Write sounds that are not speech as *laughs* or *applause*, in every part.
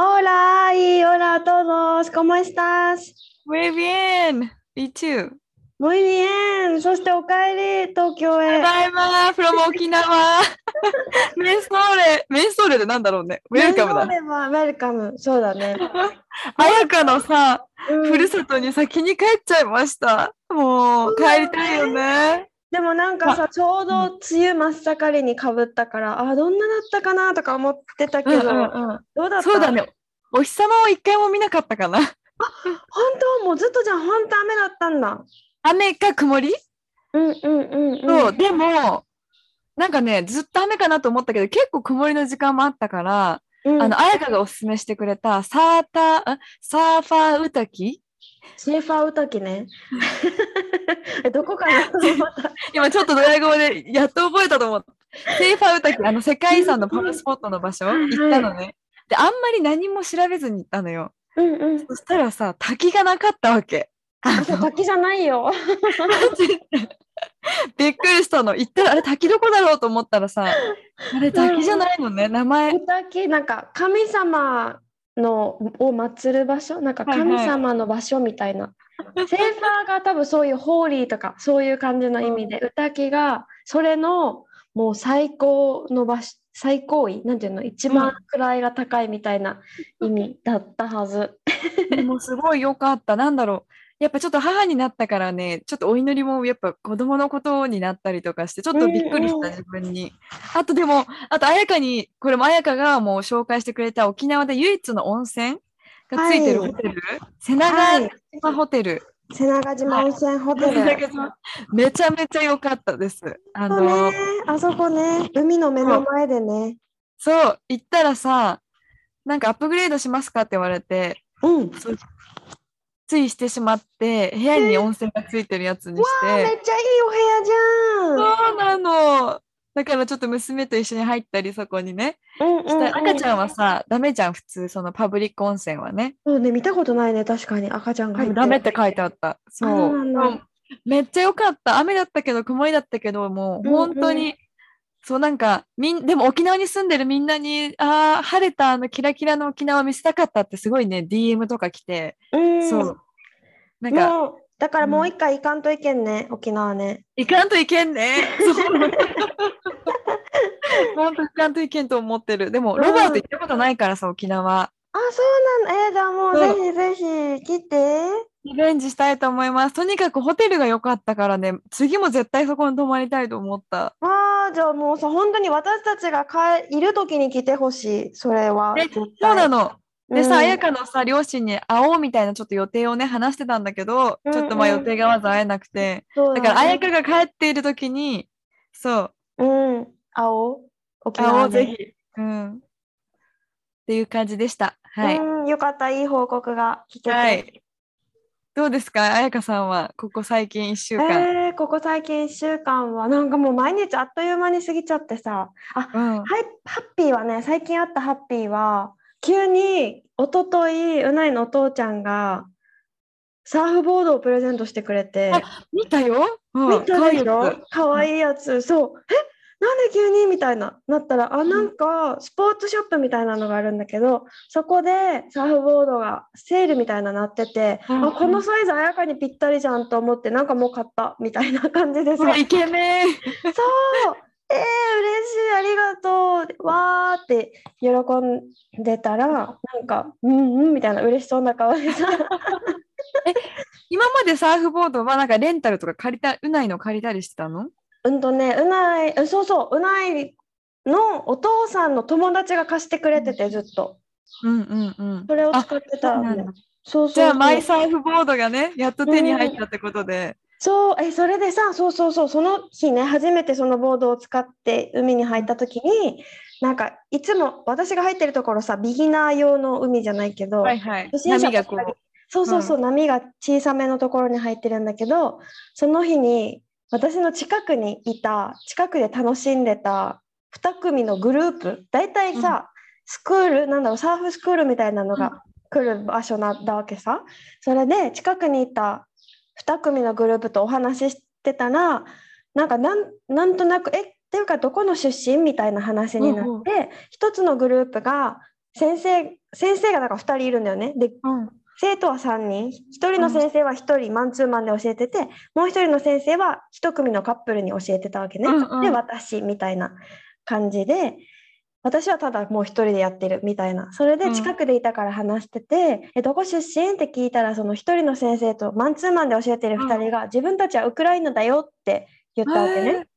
Hola y hola a todos, ¿cómo estás? Muy bien! Me too! Muy bien! そしてお帰り東京へただいま from 沖縄メンソーレメンソーレでなんだろうねウェルカムだウェルカムそうだね彩香のさ、うんふるさとに先に帰っちゃいましたもう帰りたいよねでもなんかさちょうど梅雨真っ盛りにかぶったからあどんなだったかなとか思ってたけど、うんうんうん。どうだった？そうだね。お日様を一回も見なかったかな。本当？もうずっとじゃあ本当雨だったんだ。雨か曇り、うんうんうんうん。そうでもなんかねずっと雨かなと思ったけど結構曇りの時間もあったから、うん。あの彩香がおすすめしてくれたサーターあサーファーウタキ？シェーファーウタキね。え *laughs* *laughs* どこかな？*laughs* 今ちょっとドヤ顔でやっと覚えたと思った。セーファーウタキ、あの世界遺産のパワースポットの場所行ったのね。で、あんまり何も調べずに行ったのよ。うんうんそしたらさ、滝がなかったわけ。あ滝じゃないよ *laughs* びっくりしたの。行ったら、あれ滝どこだろうと思ったらさ、あれ滝じゃないのね、名前。ウタキなんか神様のを祀る場所？なんか神様の場所みたいな、セーファーが多分そういうホーリーとかそういう感じの意味で、ウタキがそれのもう最高の場所最高位なんていうの一番位が高いみたいな意味だったはず。でもすごい良かった。なんだろう。やっぱちょっと母になったからね、ちょっとお祈りもやっぱ子供のことになったりとかして、ちょっとびっくりしうんうんた自分に。あとでも、あと彩香に、これも彩香がもう紹介してくれた沖縄で唯一の温泉がついてるはいホテル、瀬長はい島ホテル。瀬長島温泉ホテル。瀬長島めちゃめちゃ良かったです。あの、ね、あそこね、海の目の前でね。そう、行ったらさ、なんかアップグレードしますかって言われて、うん。ついしてしまって、部屋に温泉がついてるやつにして。めっちゃいいお部屋じゃん。そうなの。だからちょっと娘と一緒に入ったり、そこにね。うんうんしたら赤ちゃんははさ、ダメじゃん、普通、そのパブリック温泉はね。そうね、見たことないね、確かに赤ちゃんが入ってるダメって書いてあった。そう。めっちゃ良かった。雨だったけど、曇りだったけど、もう本当に、そうなんか、みん、でも沖縄に住んでるみんなに、ああ、晴れたあのキラキラの沖縄を見せたかったってすごいね、DM とか来て、うん、そう。なんか、だからもう一回行かんといけんね、沖縄ね。行かんといけんね。*laughs* そう。本当行かんといけんと思ってる。でも、ロバート行ったことないからさ、沖縄。あ、そうなんだ。えーじゃあもうぜひぜひ来て。リベンジしたいと思います。とにかくホテルが良かったからね、次も絶対そこに泊まりたいと思った。わあ、じゃあもうさ、本当に私たちが帰いるときに来てほしい、それは。そうなの。でさ、うん彩香のさ、両親に会おうみたいなちょっと予定をね、話してたんだけど、うんちょっとまあうん予定がわざ会えなくて、そうだから彩ね香が帰っている時に、そう、うん、会おう。沖会おうぜひ。うん。っていう感じでした。はい。うん、よかった、いい報告が聞けて。はい。どうですか彩香さんは、ここ最近1週間？えー、ここ最近1週間はなんかもう毎日あっという間に過ぎちゃってさあうん。はいハッピーはね最近あったハッピーは急に一昨日うないのお父ちゃんがサーフボードをプレゼントしてくれて。あ見たよ。うん、見た可愛いやでしょ？つかわいいやつ。そう。え？なんで急に？みたいななったらあなんかスポーツショップみたいなのがあるんだけどそこでサーフボードがセールみたいなのなってて、うん。あこのサイズあやかにぴったりじゃんと思ってなんかもう買った。みたいな感じでさ。イケメン。そうえー、嬉しいありがとう。わーって喜んでたらなんかうんうんみたいな嬉しそうな顔でさ。*laughs* 今までサーフボードはなんかレンタルとか借りた、うないの借りたりしてたの？うんとね、うない、えそうそう、うないのお父さんの友達が貸してくれてて、ずっと。うんうんうん。それをあ使ってたそうそう。じゃあ、マイサーフボードがね、やっと手に入ったってことで。そう、え、それでさ、そうそうそう、その日ね、初めてそのボードを使って海に入った時に、なんかいつも私が入ってるところさ、ビギナー用の海じゃないけど、はいはい。初心者波がこう。そうそうそう、波が小さめのところに入ってるんだけど、その日に私の近くにいた、近くで楽しんでた2組のグループ、大体さ、スクール、なんだろう、サーフスクールみたいなのが来る場所なんだわけさ。それで近くにいた2組のグループとお話ししてたら、なんかなんなんとなく、え、っていうかどこの出身みたいな話になうんうんって、一つのグループが先生、先生がなんか2人いるんだよね。で、うん。生徒は3人、1人の先生は1人マンツーマンで教えてて、もう1人の先生は1組のカップルに教えてたわけね。うんうんで、私みたいな感じで、私はただもう1人でやってるみたいな。それでうん。近くでいたから話してて、え、どこ出身？って聞いたら、その1人の先生とマンツーマンで教えてる2人が、自分たちはウクライナだよって言ったわけね。へー。うん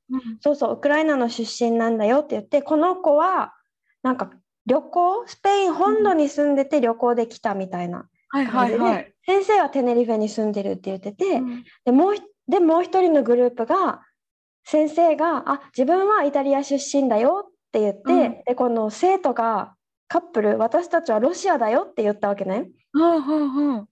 そうそう、ウクライナの出身なんだよって言って、この子は、なんか旅行、スペイン本土に住んでて旅行で来たみたいな。はい感じで。先生はテネリフェに住んでるって言ってて、うん。でもうひでもう一人のグループが先生が「あ自分はイタリア出身だよ」って言って、うんでこの生徒がカップル私たちはロシアだよって言ったわけね。うんうんうん。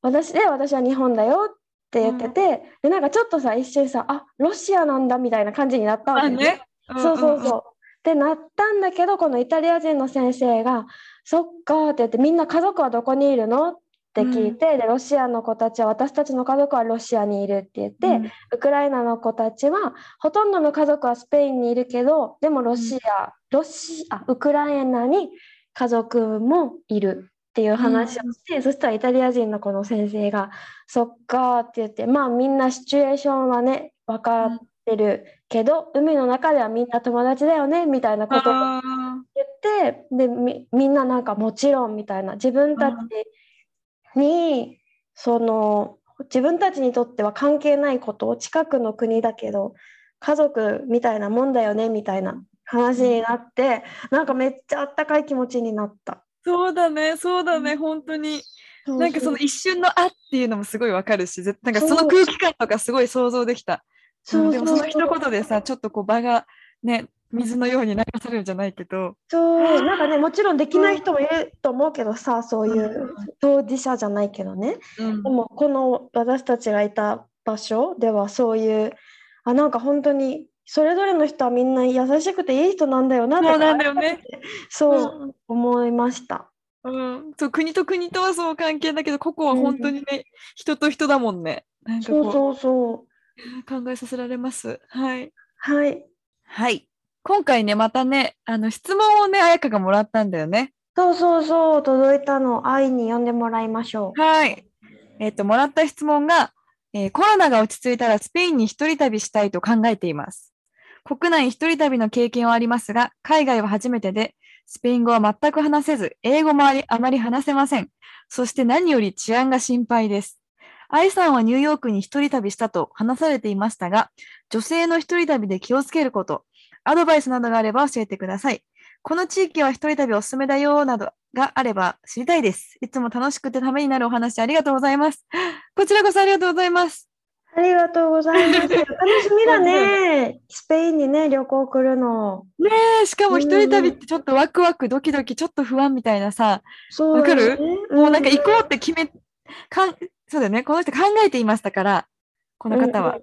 私で私は日本だよって言ってて、でなんかちょっとさ一瞬さあロシアなんだみたいな感じになったわけね。あね。そうそううんそう。ってなったんだけどこのイタリア人の先生が「そっか」って言って「みんな家族はどこにいるの?」って聞いて、でロシアの子たちは私たちの家族はロシアにいるって言って、うん。ウクライナの子たちはほとんどの家族はスペインにいるけどでもロシア、ロシアウクライナに家族もいるっていう話をして、そしたらイタリア人のこの先生が「そっか」って言ってまあみんなシチュエーションはね分かってるけど、海の中ではみんな友達だよねみたいなことをあ言ってでみみんななんかもちろんみたいな自分たちに、その自分たちにとっては関係ないこと近くの国だけど家族みたいなもんだよねみたいな話になって、なんかめっちゃあったかい気持ちになった。そうだね、そうだね、本当に。なんかその一瞬のあっていうのもすごいわかるし、ぜなんかその空気感とかすごい想像できた。そううんでもその一言でさ、ちょっとこう場がね、水のように流されるんじゃないけど、そうなんかねもちろんできない人もいると思うけどさそういう当事者じゃないけどねうんでもこの私たちがいた場所ではそういうあなんか本当にそれぞれの人はみんな優しくていい人なんだよなってそうなんだよね。そう思いました。うん、そう国と国とはそう関係だけど、ここは本当にね、人と人だもんね。なんそうそうそう。う考えさせられます。はい。はい。はい。今回ね、またね、あの質問をね、彩香がもらったんだよね。そうそうそう。届いたの愛に呼んでもらいましょう。はい。えっ、と、もらった質問が、えーコロナが落ち着いたらスペインに一人旅したいと考えています。国内一人旅の経験はありますが、海外は初めてで、スペイン語は全く話せず、英語もありあまり話せません。そして何より治安が心配です。愛さんはニューヨークに一人旅したと話されていましたが、女性の一人旅で気をつけること、アドバイスなどがあれば教えてください。この地域は一人旅おすすめだよなどがあれば知りたいです。いつも楽しくてためになるお話ありがとうございます。こちらこそありがとうございます。ありがとうございます。楽しみだね。スペインにね、旅行来るの。ねえ、しかも一人旅ってちょっとワクワクドキドキちょっと不安みたいなさ、そうわかる？だよねもうなんか行こうって決め、かんそうだよね、この人考えていましたから、この方は。うん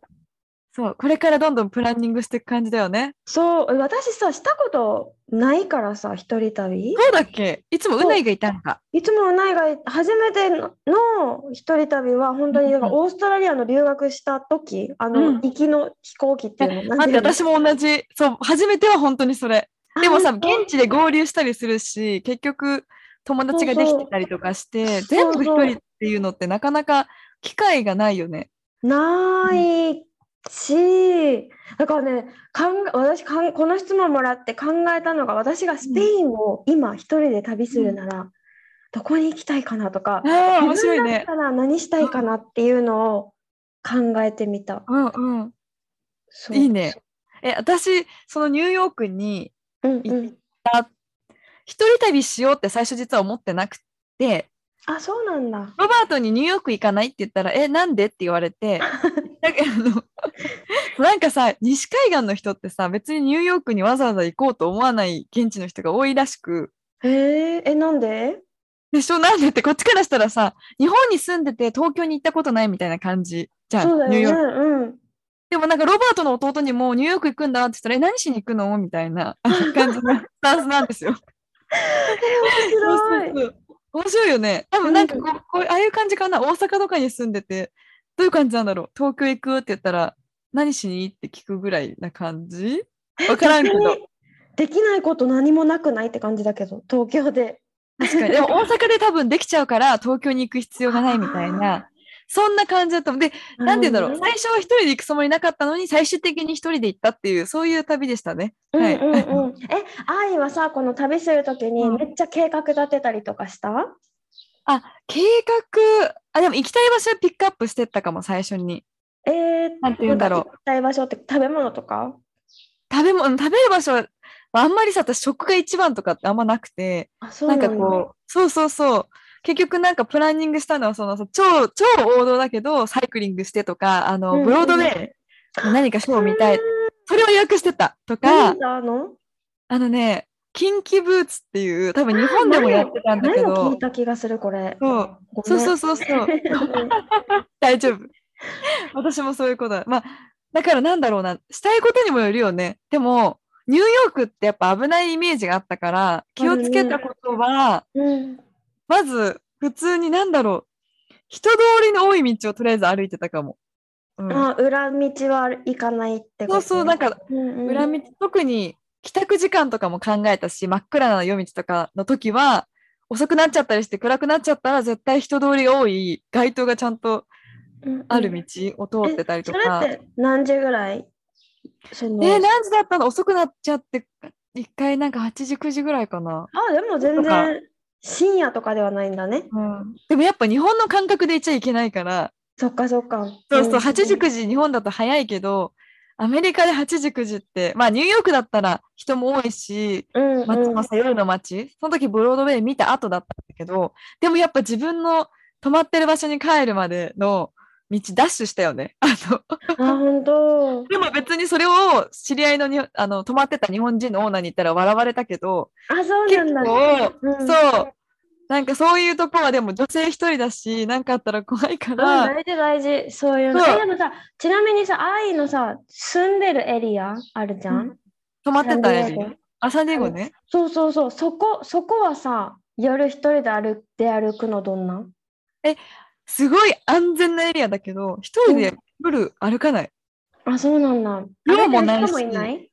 そう、これからどんどんプランニングしていく感じだよね。そう、私さ、したことないからさ、一人旅？そうだっけ？いつもうないがいたのか。いつもうないが初めてのの一人旅は本当になんオーストラリアの留学した時、あの、うん行きの飛行機っていうの、なん待って、私も同じ。そう、初めては本当にそれ。でもさ、現地で合流したりするし、結局友達ができてたりとかして、全部一人っていうのってなかなか機会がないよね。ないし、だからね、考え私かん、この質問もらって考えたのが、私がスペインを今一人で旅するなら、どこに行きたいかなとか、ああ、面自白いね。分だったら何したいかなっていうのを考えてみた。うんうん。いいね。え、私、そのニューヨークにうんうん。一人旅しようって最初実は思ってなくて、あ、そうなんだ。ロバートにニューヨーク行かないって言ったら、え、なんでって言われて、なんかあの *laughs* なんかさ、西海岸の人ってさ、別にニューヨークにわざわざ行こうと思わない現地の人が多いらしく、へえ、え、なんで？でしょなんでってこっちからしたらさ、日本に住んでて東京に行ったことないみたいな感じじゃん、ね。ニューヨーク。うん。でもなんかロバートの弟にもニューヨーク行くんだって言ったら、え、何しに行くの？みたいな *laughs* 感じのスタンスなんですよ。面白い。面白いよね。多分なんかこう、こうああいう感じかな？大阪とかに住んでて、どういう感じなんだろう？東京行くって言ったら、何しにって聞くぐらいな感じ？*laughs* わからんけど。できないこと何もなくないって感じだけど、東京で。確かに。でも *laughs* 大阪で多分できちゃうから、東京に行く必要がないみたいな、そんな感じだったので、なんて言うんだろう。最初は一人で行くつもりなかったのに、最終的に一人で行ったっていう、そういう旅でしたね。はい。うんうんうん。え、愛はさ、この旅するときにうんめっちゃ計画立てたりとかした、あ、計画、あ、でも行きたい場所ピックアップしてったかも、最初に。えー、なんて言うんだろうか行きたい場所って食べ物とか？食べ物、食べる場所は、あんまりさ、私食が一番とかってあんまなくて、あ、そうななん。かこう、そうそうそう。結局なんかプランニングしたのは、その、超、超王道だけど、サイクリングしてとか、あの、ブロードウェイ、何かショーを見たい。それを予約してたとかあの？ね、キンキブーツっていう、多分日本でもやってたんだけど聞い、た気がする、これ。そうそうそうそう。*laughs* 大丈夫。*laughs* 私もそういうことだ。まあ、だからなんだろうな、したいことにもよるよね。でも、ニューヨークってやっぱ危ないイメージがあったから、気をつけたことは、うん。まず、普通になんだろう、人通りの多い道をとりあえず歩いてたかも。うん、あ、裏道は行かないってこと？そうそう、なんか、うんうん裏道、特に帰宅時間とかも考えたし、真っ暗な夜道とかの時は、遅くなっちゃったりして暗くなっちゃったら絶対人通りが多い街灯がちゃんとある道を通ってたりとそか。れって何時ぐらい？そのえー何時だったの？遅くなっちゃって、一回なんか8時、9時ぐらいかな。あ、でも全然深夜とかではないんだね。うん、でもやっぱ日本の感覚でいちゃいけないから、そっかそっか。そうそう、ん8時、9時日本だと早いけど、アメリカで8時、9時って、まあニューヨークだったら人も多いし、うんうん、街もさ、夜の街、その時ブロードウェイ見た後だったんだけど、でもやっぱ自分の泊まってる場所に帰るまでの道ダッシュしたよね。*laughs* あの、あ、本当。でも別にそれを知り合いのにあの泊まってた日本人のオーナーに言ったら笑われたけど、あ、そう結なんだ。構、うんそう、なんかそういうとこはでも女性一人だし、なんかあったら怖いかうん、ら、大事大事。そういうの。でもさ、ちなみにさ、愛のさ、住んでるエリアあるじゃん？うん泊まってたエリアサンディエゴ。あ、サンディエゴね。そうそうそう。そこ、そこはさ、夜一人で歩出歩くのどんなん？すごい安全なエリアだけど、一人で夜歩かない。あ、そうなんだ。寮もないしもいない？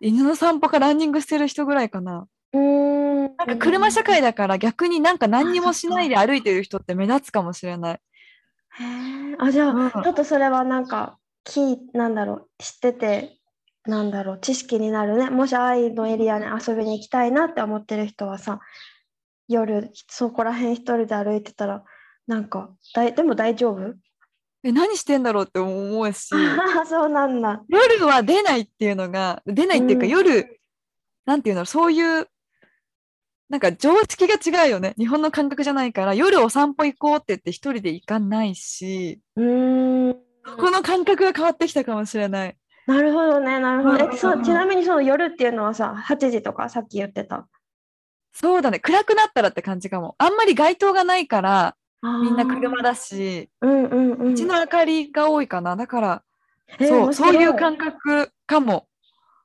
犬の散歩かランニングしてる人ぐらいかな。うーん。なんか車社会だから逆になんか何にもしないで歩いてる人って目立つかもしれない。へーあ、じゃあ、うんちょっとそれはなんか、きなんだろう、知ってて、なんだろう、知識になるね。もし愛のエリアに遊びに行きたいなって思ってる人はさ、夜、そこら辺一人で歩いてたら、なんか、だいでも大丈夫？え、何してんだろうって思うし、*laughs* そうなんだ。夜は出ないっていうのが、出ないっていうかうん夜、なんていうの、そういう、なんか常識が違うよね。日本の感覚じゃないから、夜お散歩行こうって言って一人で行かないし、うーん。この感覚が変わってきたかもしれない。なるほどね、なるほど。うんえ、そう、ちなみにその夜っていうのはさ、8時とかさっき言ってた。そうだね。暗くなったらって感じかも。あんまり街灯がないから、みんな車だ。だし、うんうんうん。うちの明かりが多いかな。だから、えそう、そういう感覚かも。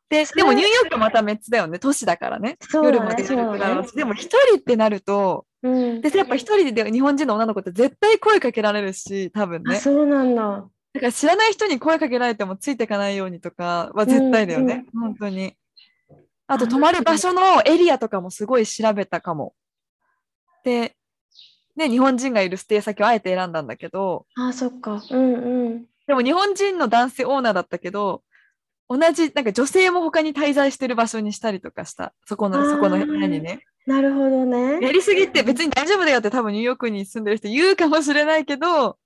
で、でもニューヨークはまた別だよね。都市だからね。ね夜までそうだね明るくなるし。でも一人ってなると、うん。で、やっぱ一人で日本人の女の子って絶対声かけられるし、多分あ、ね。そうなんだ。だから知らない人に声かけられてもついていかないようにとかは絶対だよね。本当に。あと、あ泊まる場所のエリアとかもすごい調べたかも。で、ね、日本人がいるステイ先をあえて選んだんだけど、あ、そっか。うんうん。でも日本人の男性オーナーだったけど、同じ、なんか女性も他に滞在してる場所にしたりとかした。そこの、そこの部屋にね。なるほどやね。りすぎって別に大丈夫だよって多分ニューヨークに住んでる人言うかもしれないけど、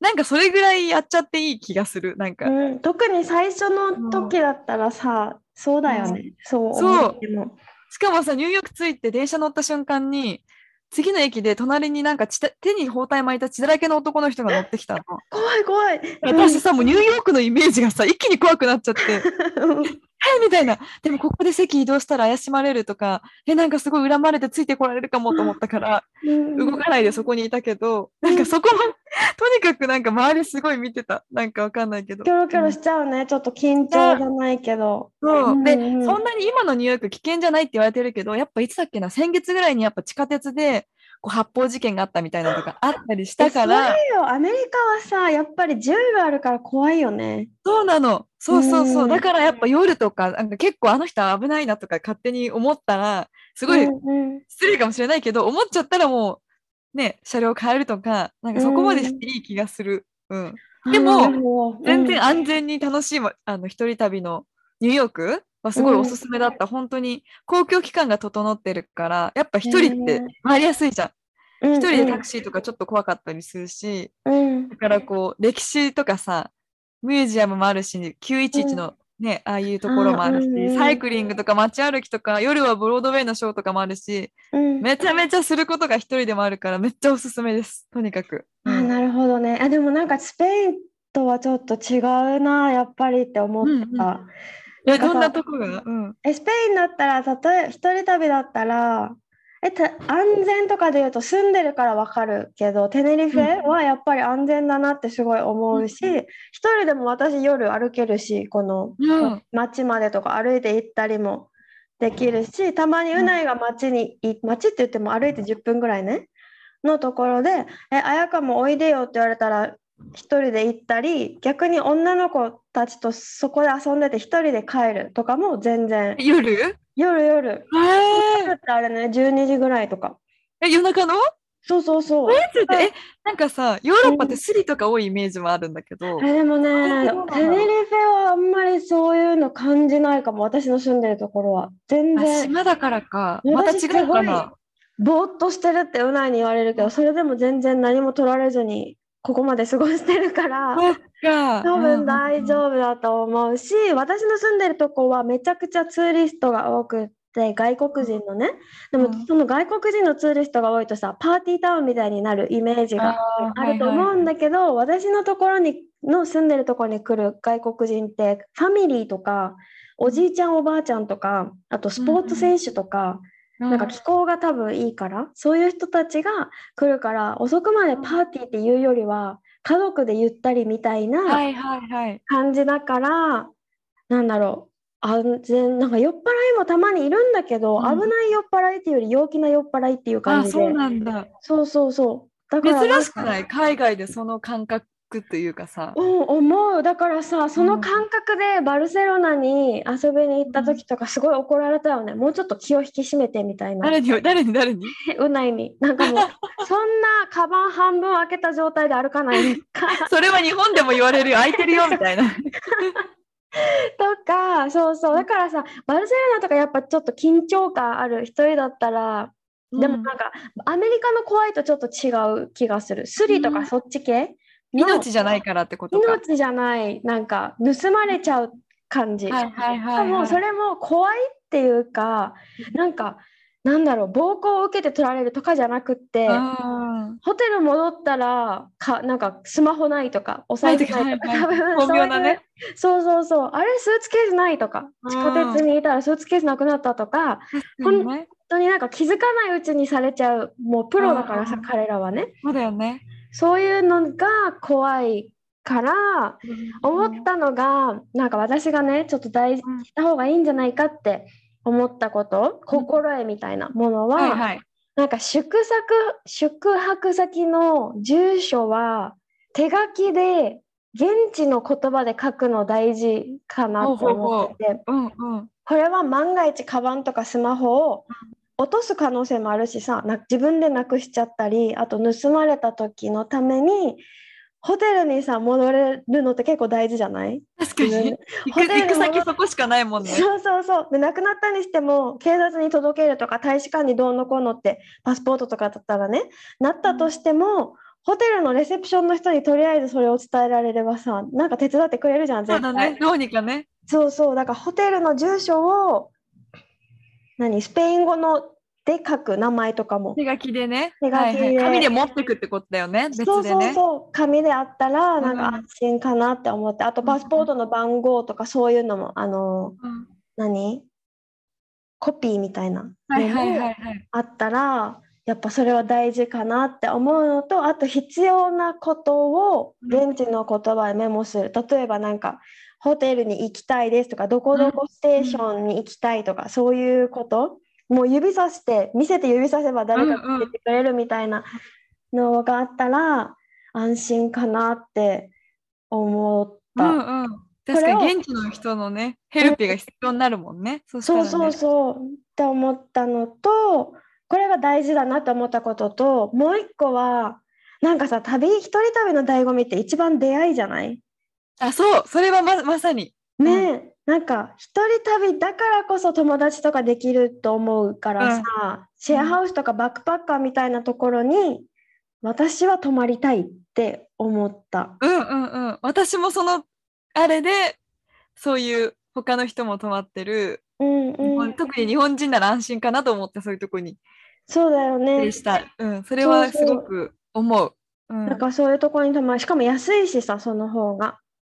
なんかそれぐらいやっちゃっていい気がする。なんか。うん、特に最初の時だったらさ、そうだよね。そうそう思っても。しかもさ、ニューヨーク着いて電車乗った瞬間に、次の駅で隣になんか手に包帯巻いた血だらけの男の人が乗ってきたの。怖い怖い。私さ、もうニューヨークのイメージがさ、一気に怖くなっちゃって、*laughs* え *laughs* みたいな。でもここで席移動したら怪しまれるとか、え、なんかすごい恨まれてついてこられるかもと思ったから、動かないでそこにいたけど、なんかそこも、とにかくなんか周りすごい見てた。なんかわかんないけど。キョロキョロしちゃうね。ちょっと緊張じゃないけど。そう。で、そんなに今のニューヨーク危険じゃないって言われてるけど、やっぱいつだっけな、先月ぐらいにやっぱ地下鉄でこう発砲事件があったみたいなのとかあったりしたから。アメリカはさ、やっぱり銃があるから怖いよね。そうなの。そうそうそうう。んだからやっぱ夜とか、なんか結構あの人は危ないなとか勝手に思ったら、すごいうんうん失礼かもしれないけど、思っちゃったらもう、ね、車両変えるとか、なんかそこまでしていい気がする。うん。でもなるほど全然安全に楽しいわ、あの、一人旅のニューヨークはすごいおすすめだった。本当に公共機関が整ってるから、やっぱ一人って回りやすいじゃん。うん一人でタクシーとかちょっと怖かったりするし、うんだからこう、歴史とかさ、ミュージアムもあるし、911のね、ああいうところもあるあうんうんし、サイクリングとか街歩きとか、夜はブロードウェイのショーとかもあるし、うんめちゃめちゃすることが一人でもあるから、めっちゃおすすめです。とにかく。あなるほどね。あでもなんかスペインとはちょっと違うなやっぱりって思った。うんうんえ、どんなとこが？うん。えスペインだったら例え一人旅だったらえた安全とかで言うと住んでるからわかるけどテネリフェはやっぱり安全だなってすごい思うし、うん。一人でも私夜歩けるしこのうん。街までとか歩いて行ったりもできるし、たまにうないが街にい、街って言っても歩いて10分ぐらいね、のところで、え、綾香もおいでよって言われたら、一人で行ったり、逆に女の子たちとそこで遊んでて一人で帰るとかも全然、夜？え夜夜、ー夜ってあれね、12時ぐらいとか。え、夜中の？そうそうそう。え、なんかさ、ヨーロッパってスリとか多いイメージもあるんだけど、えでもねテネリフェはあんまりそういうの感じないかも、私の住んでるところは。全あ然。島だからか。また違うかな。ぼーっとしてるってうないに言われるけどそれでも全然何も取られずにここまで過ごしてるから。多分大夫。丈夫だと思うし私の住んでるとこはめちゃくちゃツーリストが多くって外国人のねでもうんその外国人のツーリストが多いとさパーティータウンみたいになるイメージがあると思うんだけど私のところにの住んでるところに来る外国人ってファミリーとかおじいちゃんおばあちゃんとかあとスポーツ選手とか、なんか気候が多分いいから、そういう人たちが来るから、遅くまでパーティーっていうよりは、家族でゆったりみたいはないはいはい。感じだから、なんだろう、安全、なんか酔っ払いもたまにいるんだけど、うん危ない酔っ払いっていうより陽気な酔っ払いっていう感あ、じで。そうなんだ。そうそうそう。だから珍しくない海外でその感覚というかさ。うん、思う。だからさ、その感覚でバルセロナに遊びに行った時とかすごい怒られたよね。もうちょっと気を引き締めてみたいな。誰に、誰に、誰に？*laughs* うないに。なんかもう、*laughs* そんなカバン半分開けた状態で歩かないか *laughs* それは日本でも言われるよ。空いてるよ、みたいな。とか、そうそう。だからさ、バルセロナとかやっぱちょっと緊張感ある一人だったら、でもなんか、アメリカの怖いとちょっと違う気がする。スリとうんかそっち系の命じゃないからってことか。命じゃない、なんか盗まれちゃう感じ。はいはいしはい、それも怖いっていうか、なんか、なんだろう、暴行を受けて取られるとかじゃなくって、あホテル戻ったらか、なんかスマホないとか、お財布ないとか、はいそうそうそうあれスーツケースないとか、うん地下鉄にいたらスーツケースなくなったとか。本当になんか気づかないうちにされちゃう、もうプロだからさう、ん彼らはね。そうだよね。そういうのが怖いから、思ったのが、なんか私がね、ちょっと大事した方がいいんじゃないかって思ったこと、心得みたいなものは、はいはい。なんか宿泊宿泊先の住所は手書きで現地の言葉で書くの大事かなと思っててうんうん。これは万が一カバンとかスマホを落とす可能性もあるしさな自分でなくしちゃったりあと盗まれた時のためにホテルにさ戻れるのって結構大事じゃない？確かに。ホテルに行く先そこしかないもんね。そうそうそう。で、亡くなったにしても、警察に届けるとか、大使館にどうのこうのって、パスポートとかだったらね、なったとしても、ホテルのレセプションの人にとりあえずそれを伝えられればさ、なんか手伝ってくれるじゃん、絶対。そうだね。どうにかね。そうそう。だからホテルの住所を、何、スペイン語ので書く名前とかも。手書きでね。手書きで。はいはい。紙で持ってくってことだよね。別でね。そうそうそう。紙であったらなんかうん安心かなって思って、あとパスポートの番号とかそういうのもあのうん。何？コピーみたいな。のも。あったらやっぱそれは大事かなって思うのとあと必要なことを現地の言葉でメモする。例えばなんかホテルに行きたいですとかどこどこステーションに行きたいとか、そういうこと？もう指さして見せて指させば誰かが出てくれるみたいなのがあったら安心かなって思った。うんうん。確かに現地の人のね、ヘルピーが必要になるもんね。そねそうそうそうって思ったのとこれが大事だなって思ったことともう一個はなんかさ旅一人旅の醍醐味って一番出会いじゃない？あ、そう、それはままさに。ねえ、なんか一人旅だからこそ友達とかできると思うからさ、シェアハウスとかバックパッカーみたいなところに私は泊まりたいって思った。うんうんうん。私もその、あれで、そういう他の人も泊まってる、うんうん、特に日本人なら安心かなと思って、そういうとこにそうだよねで。した。うん、それはすそうそうごく思う。うん、なんかそういうところに泊まるしかも安いしさその方が。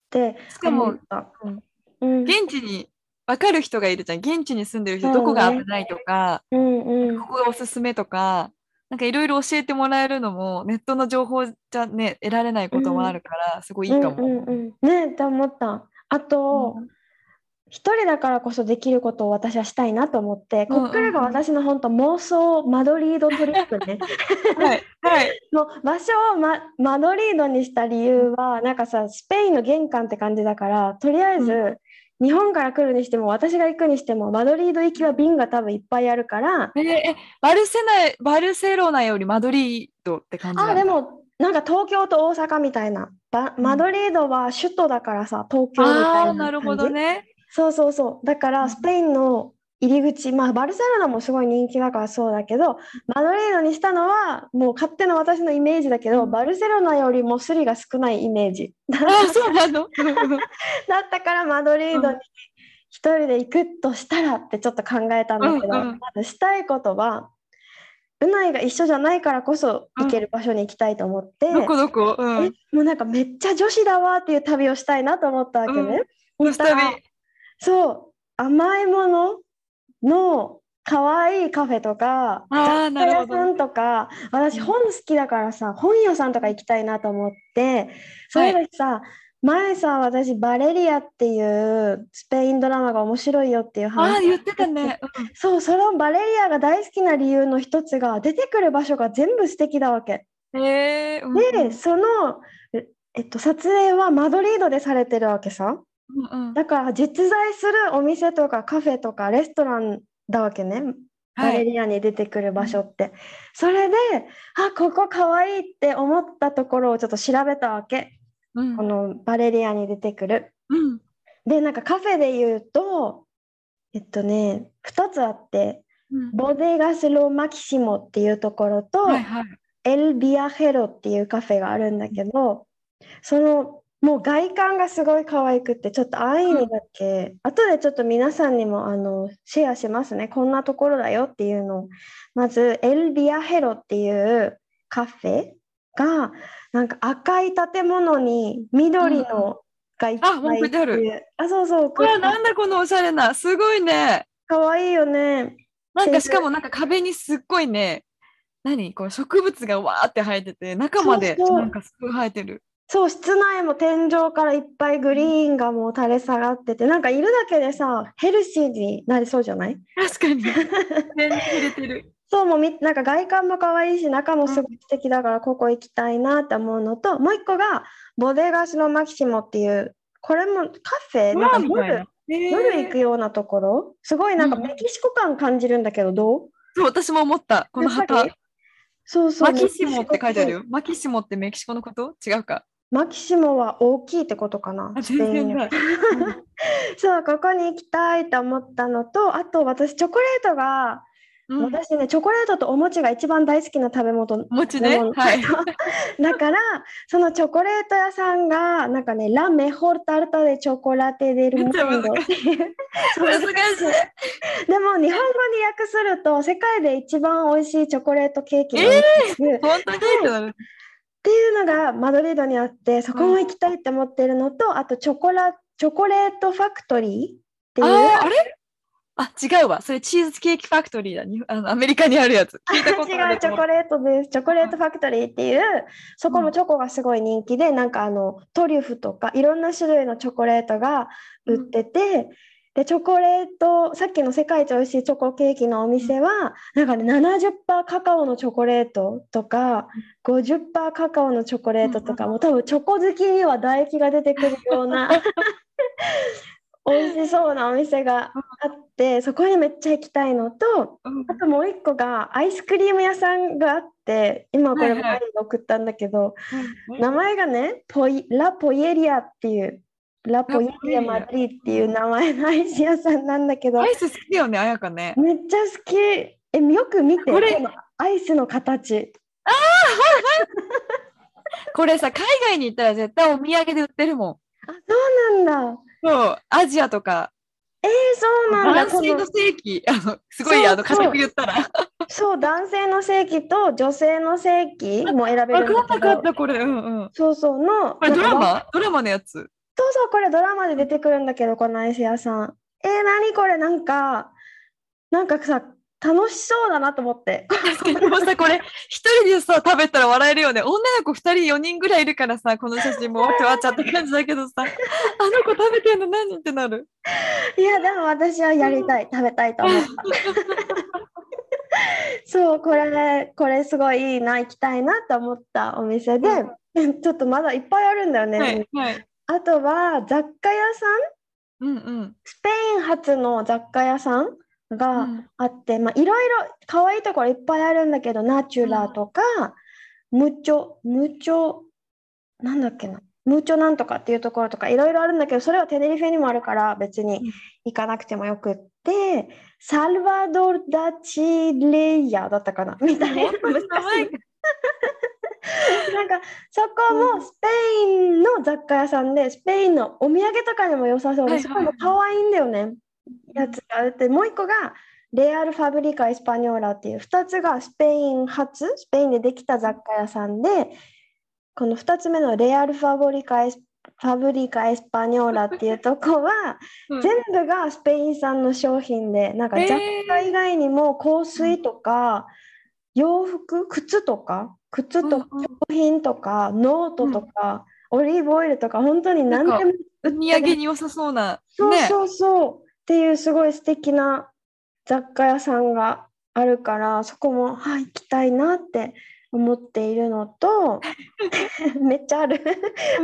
ってしかも。うんうん現地に分かる人がいるじゃん。現地に住んでる人、どこが危ないとか、うんうんここがおすすめとか、なんかいろいろ教えてもらえるのも、ネットの情報じゃね、得られないこともあるから、すごいいいかも。うんうんうん、ねって思った。あと、うん一人だからこそできることを私はしたいなと思って、こっからが私の本当妄想マドリードトリップね。*laughs* はい、はい。もう場所を、ま、マドリードにした理由は、なんかさ、スペインの玄関って感じだから、とりあえず、う日本から来るにしても、私が行くにしても、マドリード行きは便が多分いっぱいあるから、えーえバルセナバルセロナよりマドリードって感じあ、だでも、なんか東京と大阪みたいな。マドリードは首都だからさ、東京みたいな。なるほどね。そうそうそう。だかうんらスペインの入り口、まあバルセロナもすごい人気だからそうだけど、マドリードにしたのはもう勝手な私のイメージだけど、うんバルセロナよりもスリが少ないイメージ。ああ、そうなの *laughs* だったからマドリードに一人で行くとしたらってちょっと考えたんだけど、うんうんまずしたいことは、うないが一緒じゃないからこそ行ける場所に行きたいと思って、どこどこうえん。もうなんかめっちゃ女子だわっていう旅をしたいなと思ったわけね。女子旅。そう、甘いものの可愛いカフェとか、雑貨屋さんとか、私うん本好きだからさ、本屋さんとか行きたいなと思って、それでさ、前さ、私バレリアっていうスペインドラマが面白いよっていうああ、話。言ってたね。そう、そのバレリアが大好きな理由の一つが、出てくる場所が全部素敵だわけ。え。うんで、その、ええっと、撮影はマドリードでされてるわけさ。うんうんだから実在するお店とかカフェとかレストランだわけね。バはい。レリアに出てくる場所って。それで、あ、ここかわいいって思ったところをちょっと調べたわけ。うんこのバレリアに出てくる。うんで、なんかカフェで言うと、えっとね、2つあって、うんボデガスロマキシモっていうところと、はいはい。エルビアヘロっていうカフェがあるんだけど、そのもう外観がすごい可愛くって、ちょっと安易にだっけ、後でちょっと皆さんにもあのシェアしますね。こんなところだよっていうのを。まず、エルビアヘロっていうカフェが、なんか赤い建物に緑のがいっぱいっていうあ、そうそう、これはなんだこのおしゃれな。すごいね。可愛いよね。なんかしかもなんか壁にすっごいね、何？こう植物がわーって生えてて、中までなんかすごい生えてる。そう、室内も天井からいっぱいグリーンがもう垂れ下がってて、なんかいるだけでさ、ヘルシーになりそうじゃない？確かに。*laughs* 全然触れてる。そう、もうみ、なんか外観も可愛いし、中もすごい素敵だから、ここ行きたいなって思うのと、もう一個が、ボデガスのマキシモっていう、これもカフェ、なんか夜、。夜行くようなところ、すごいなんかうんうんメキシコ感感じるんだけど、どう？そう、私も思った。この旗。そうそう。マキシモって書いてあるよ。よ。マキシモってメキシコのこと？違うか。マキシモは大きいってことかな？あスペイン。*laughs* そう、ここに行きたいと思ったのと、あと私、チョコレートが、うん、私ね、チョコレートとお餅が一番大好きな食べ物。お餅ね？はい。*laughs* だから、そのチョコレート屋さんが、なんかね、ラ・メホルタルタでチョコラテデルモンドってい。でも、日本語に訳すると世界で一番美味しいチョコレートケーキのお店っていう本当に？ってなる。っていうのがマドリードにあってそこも行きたいって思ってるのと、あとチョコラチョコレートファクトリーっていうあれ？あ、違うわ。それチーズケーキファクトリーだ。にあのアメリカにあるやつ。*laughs* あ違るうチョコレートです。チョコレートファクトリーっていう、そこもチョコがすごい人気で、なんかあのトリュフとかいろんな種類のチョコレートが売ってて、でチョコレートさっきの世界一美味しいチョコケーキのお店は、なんかね70%カカオのチョコレートとか50%カカオのチョコレートとか、もう多分チョコ好きには唾液が出てくるような *laughs* 美味しそうなお店があってそこにめっちゃ行きたいのとうん。あともう一個がアイスクリーム屋さんがあって今これはいはい。前に送ったんだけど、うん。名前がねポイラ・ポイエリアっていうラ・ポイエリア・マドリーっていう名前のアイス屋さんなんだけどアイス好きだよね、あやかね。めっちゃ好きえよく見てこれアイスの形これさ、海外に行ったら絶対お土産で売ってるもん。あそうなんだそう、アジアとか、えー、そうなんだ男性のこの正規、あのすごいあのそうそう固く言ったら。そう男性の正規と女性の正規も選べわるんだけどかんなかった、これ。うんうん。そうそうのこれドラマ？ドラマのやつ？そうそう、これドラマで出てくるんだけど、このアイス屋さん。えー、何これ？なんか、なんかさ、楽しそうだなと思って。でもさ、これ、一人でさ、食べたら笑えるよね。女の子二人、四人ぐらいいるからさ、この写真もわちゃわちゃって感じだけどさ、あの子食べてんの何ってなる。いや、でも私はやりたい、食べたいと思った。*laughs* そう、これ、ね、これすごいいいな、行きたいなと思ったお店で、ちょっとまだいっぱいあるんだよね。はい、はい。あとは、雑貨屋さん？うんうん。スペイン発の雑貨屋さんうがん。あって、まあ、いろいろ可愛いところいっぱいあるんだけど、ナチュラとか、ムチョ、ムチョ、なんだっけな、ムチョなんとかっていうところとかいろいろあるんだけど、それはテネリフェにもあるから別にうん。行かなくてもよくって、サルバドル・ダ・チレイヤだったかな。みたいな。*laughs* なんかそこもスペインの雑貨屋さんでスペインのお土産とかにも良さそうで、はいはいそこも可愛いんだよね。やつがあってもう一個がレアル・ファブリカ・エスパニョーラっていう2つがスペイン発スペインでできた雑貨屋さんでこの2つ目のレアル・ファブリカ・エスファブリカ・エスパニョーラっていうとこは *laughs* うん。全部がスペイン産の商品でなんか雑貨以外にも香水とか洋服靴とか靴とか商品とかノートとかオリーブオイルとか本当に何でも売ってお土産に良さそうな。ね。そうそうそう。っていうすごい素敵な雑貨屋さんがあるからそこも、はい、行きたいなって思っているのと *laughs* めっちゃある。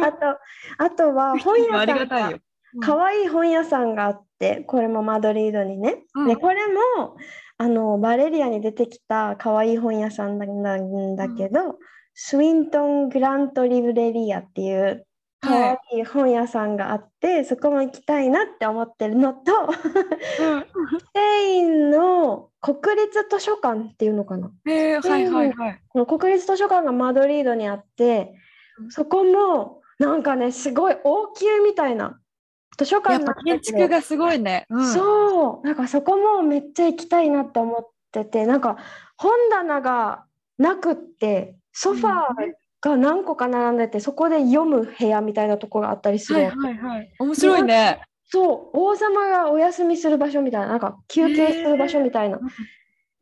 あとあとは本屋さんが。可愛い本屋さんがあってこれもマドリードにね、うん。でこれもあのバレリアに出てきた可愛い本屋さんなんだけど、スウィントン・グラント・リブレリアっていう可愛い本屋さんがあって、そこも行きたいなって思ってるのとうん。スペインの国立図書館っていうのかな。へーはいはいはい。この国立図書館がマドリードにあってうん。そこもなんかねすごい王宮みたいな図書やっぱ館なんだけど建築がすごいね。うん、そうなんかそこもめっちゃ行きたいなって思っててなんか本棚がなくってソファーが何個か並んでて、そこで読む部屋みたいなところがあったりするはいはいはい。面白いね。そう王様がお休みする場所みたいななんか休憩する場所みたいなうん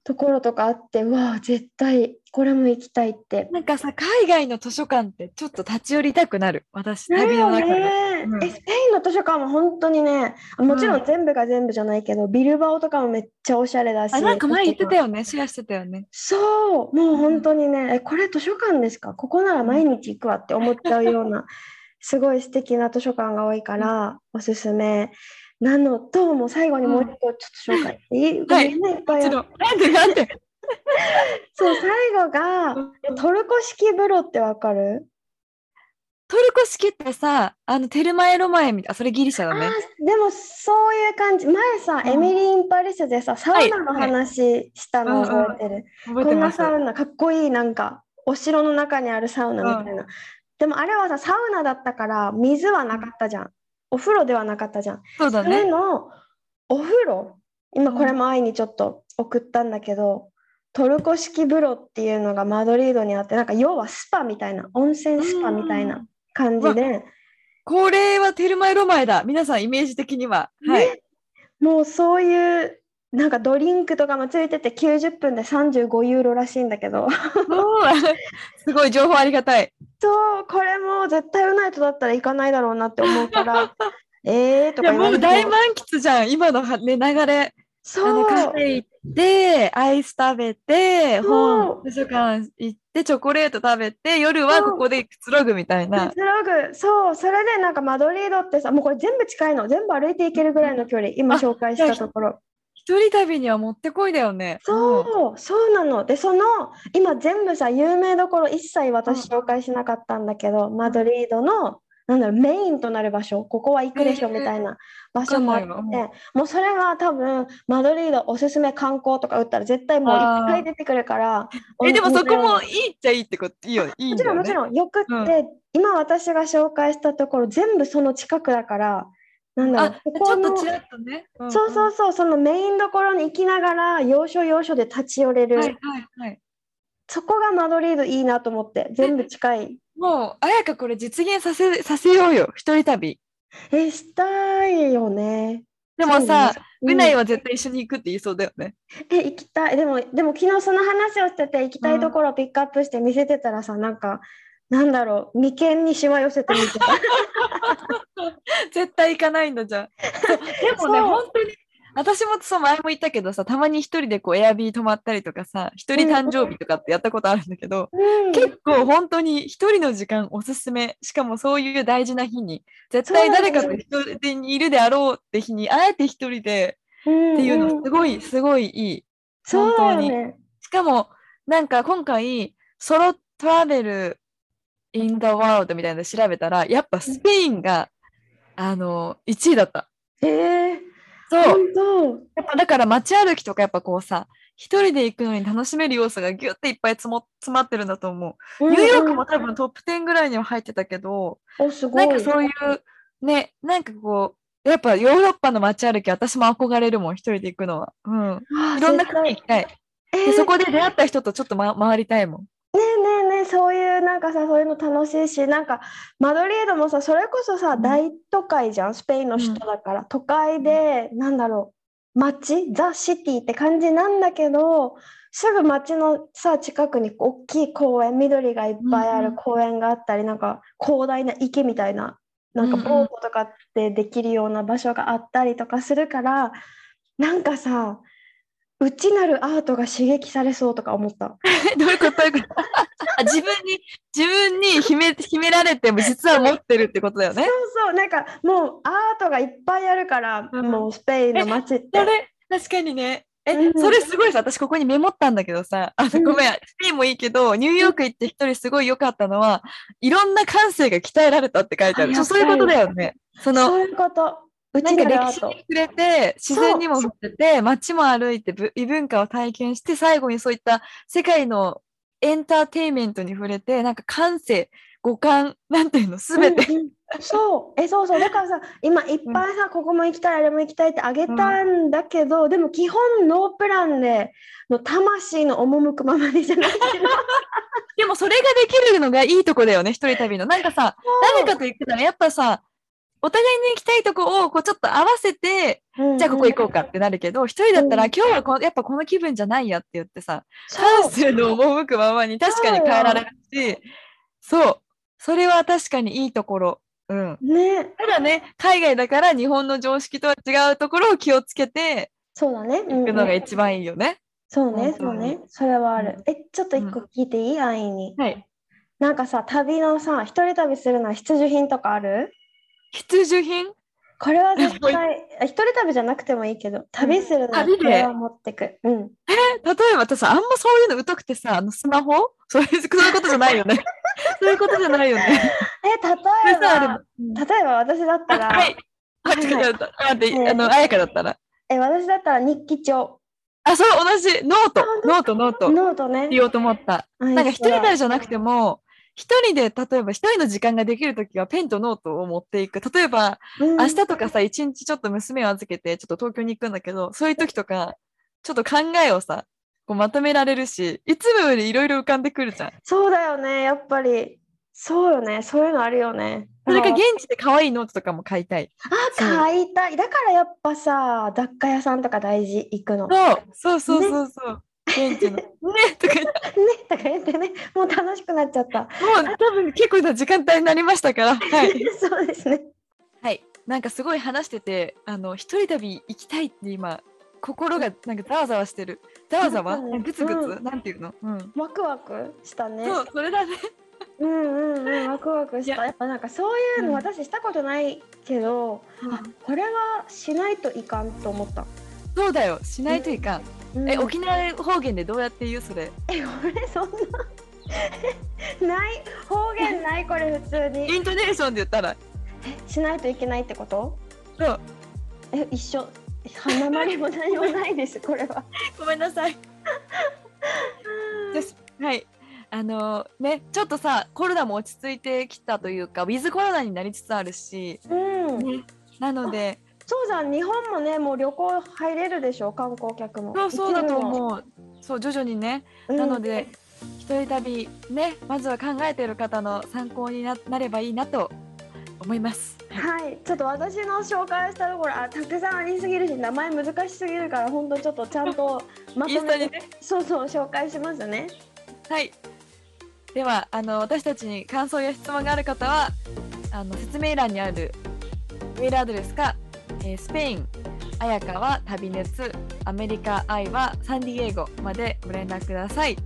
ところとかあって、うわあ絶対これも行きたいって。なんかさ、海外の図書館ってちょっと立ち寄りたくなる。私、旅の中で。だよねうんえスペインの図書館も本当にねもちろん全部が全部じゃないけど、ビルバオとかもめっちゃおしゃれだしあ、なんか前言ってたよよね。シェアしてたよね。そうもう本当にね、えこれ図書館ですか？ここなら毎日行くわって思っちゃうような *laughs* すごい素敵な図書館が多いからおすすめなのともう最後にもう一個ちょっと紹介していい、ごめんねいっぱいある。なんでなんでそう最後がトルコ式風呂ってわかる？トルコ式ってさ、あの、テルマエロマエみたいな、それギリシャだね。でもそういう感じ。前さ、うん。エミリー・イン・パリスでさサウナのはい話したの覚えてる、こんな。サウナかっこいいなんかお城の中にあるサウナみたいな、でもあれはさサウナだったから水はなかったじゃん。お風呂ではなかったじゃん、そうだそれね。のお風呂？今これも愛にちょっと送ったんだけど、トルコ式風呂っていうのがマドリードにあってなんか要はスパみたいな温泉スパみたいな感じで、これはテルマエロマエだ。皆さんイメージ的には。はい。ねもうそういうなんかドリンクとかもついてて90分で35ユーロらしいんだけどうん *laughs* すごい情報ありがたい。そうこれも絶対ウナイトだったら行かないだろうなって思うから *laughs* えーとか言われてう大満喫じゃん。今のは、ね、流れ。あそうのカフェ行って、アイス食べて、本、図書館行って、チョコレート食べて、夜はここでくつろぐみたいな。スログそう。それでなんかマドリードってさもうこれ全部近いの。全部歩いていけるぐらいの距離。今あ紹介したところ。一人旅にはもってこいだよね。そう、そうなの。で、その、今全部さ、有名どころ一切私紹介しなかったんだけど、マドリードの、なんだろう、メインとなる場所、ここは行くでしょみたいな場所もあって、もうそれは多分、マドリードおすすめ観光とか打ったら絶対もういっぱい出てくるから。うんえ、でもそこももいいっちゃいいってこと、いいよ。いいね。ちろんもちろん、よくって、今私が紹介したところ、全部その近くだから、なんだろあ、う、ちここのょっとちらっとね。んんそうそうそう、そのメインどころに行きながら、要所要所で立ち寄れる。はいはいはい。そこがマドリードいいなと思って、全部近い。もう、あやかこれ実現させ、させようよ。一人旅。え、したいよね。でもさ、そうないは絶対一緒に行くって言いそうだよね。え、行きたい。でも、でも昨日その話をしてて、行きたいところをピックアップして見せてたらさ、なんか、なんだろう、眉間にしわ寄せて見てた。*laughs* 絶対行かないんだじゃん。*laughs* でもね、本当に、私もそう前も言ったけどさ、たまに一人でこうエアビー泊まったりとかさ、一人誕生日とかってやったことあるんだけど、うん、結構本当に一人の時間おすすめ。しかもそういう大事な日に、絶対誰かと一人にいるであろうって日に、あえて一人でうんっていうのんすごい、すごいいい。そうだよ本当にね。しかも、なんか今回、ソロトラベル in the world みたいなの調べたら、やっぱスペインが、あの、1位だった。えー、そう。やっぱだから街歩きとかやっぱこうさ、一人で行くのに楽しめる要素がギュッていっぱい詰も詰まってるんだと思う。ニューヨークも多分トップ10ぐらいには入ってたけど。ないんかそういう、ね、なんかこう、やっぱヨーロッパの街歩き、私も憧れるもん、一人で行くのは。うん。あいろんな国行きたい。えーで、そこで出会った人とちょっと、ま、回りたいもん。ねえねえそういうなんかさそういうの楽しいしなんかマドリードもさそれこそさ、うん。大都会じゃんスペインの首都だから、都会でなんだろう街ザ・シティって感じなんだけどすぐ街のさ近くに大きい公園緑がいっぱいあうんうんる公園があったり、なんか広大な池みたいななんかうんうん。ボートとかってできるような場所があったりとかするからなんかさ内なるアートが刺激されそうとか思った。え *laughs* どういうこと？どういうことあ自分に、自分に秘め、秘められても実は持ってるってことだよね。そうそう、なんかもうアートがいっぱいあるから、うんもうスペインの街って。それ、確かにね。え、うんそれすごいさ、私ここにメモったんだけどさ、あうんごめん、スペインもいいけど、ニューヨーク行って一人すごい良かったのは、いろんな感性が鍛えられたって書いてある。あそういうことだよね。その、そういうこと。内なんかなるアート歴史に。触れて、自然にも触れて、街も歩いて、ぶ異文化を体験して、最後にそういった世界のエンターテインメントに触れて、なんか感性、五感、なんていうの、すべて。うんうん。そう、え、そうそう、*laughs* だからさ、今いっぱいさ、ここも行きたい、あれも行きたいってあげたんだけど、でも基本ノープランで、の魂の赴くままにじゃない *laughs* でもそれができるのがいいとこだよね、一人旅の。なんかさ、誰かと行くならやっぱさ、お互いに行きたいとこをこうちょっと合わせて、うんじゃあここ行こうかってなるけど、一人だったらうん今日はこやっぱこの気分じゃないやって言ってさ、そう感性の赴くままに確かに変えられるし、そう、それは確かにいいところ。うん。ね、ただね、海外だから日本の常識とは違うところを気をつけてそうだね。うん行くのが一番いいよね。そうね、そうね、それはある。え、ちょっと一個聞いていい？安易に。はい。なんかさ、旅のさ、一人旅するのは必需品とかある？必需品？これは絶対、あ一人旅じゃなくてもいいけど、旅するなら旅で？これは持ってく。うん。例えば私さ、あんまそういうの疎くてさ、あのスマホ？そういうことじゃないよね。*laughs* そういうことじゃないよね。え、例えば、例えば私だったら、あはい。あ、はいはい違う、待って、ねあの、あやかだったら。え、私だったら日記帳、あ、そう、同じ、ノート、ノート、ノート、ノートね。言おうと思った。なんか一人旅じゃなくても、一人で例えば一人の時間ができるときはペンとノートを持っていく。例えばうん明日とかさ、一日ちょっと娘を預けてちょっと東京に行くんだけど、そういう時とか、ちょっと考えをさ、こうまとめられるし、いつもよりいろいろ浮かんでくるじゃん。そうだよね、やっぱり。そうよね、そういうのあるよね。それかだ現地で可愛いノートとかも買いたい。あ、買いたい。だからやっぱさ、雑貨屋さんとか大事行くの。ねそうそうそうそうそう。の。ねとか言ってとか言ってね、もう楽しくなっちゃった。もう多分結構な時間帯になりましたから。はい。そうですね。はい。なんかすごい話してて、あの、一人旅行きたいって今、心がなんかざわざわしてる。ざわざわ？うんグツグツ、うなんていうの？うん。ワクワクしたね。そう、それだね。うんうんうん、ワクワクした。いややっぱなんかそういううんの私したことないけど、あこれはしないといかんと思った。そうだよ、しないといかん。うんえ、沖縄方言でどうやって言うそれ？え、俺そんな *laughs* ない方言ないこれ普通に *laughs* イントネーションで言ったら。しないといけないってこと？そう。え、一緒。花まりも何もないです *laughs* これは。ごめんなさい。です。はい。あのね、ちょっとさ、コロナも落ち着いてきたというか、ウィズコロナになりつつあるし、うん。ね、なので、そうじゃん日本もねもう旅行入れるでしょ観光客も。そうそうだとう。思う。そう、徐々にね。なので、一人旅ね、まずは考えている方の参考にななればいいなと思います。はい、ちょっと私の紹介したところあたくさんありすぎるし名前難しすぎるから本当ちょっとちゃんとまとめて、ね。そうそう紹介しますね。はい。では、あの私たちに感想や質問がある方は、あの説明欄にあるメールアドレスか、えースペイン、綾香は旅熱、アメリカ、愛はサンディエゴまでご連絡ください。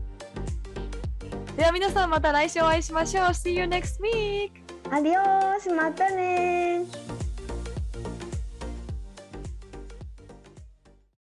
では皆さんまた来週お会いしましょう。See you next week! アディオースまたねー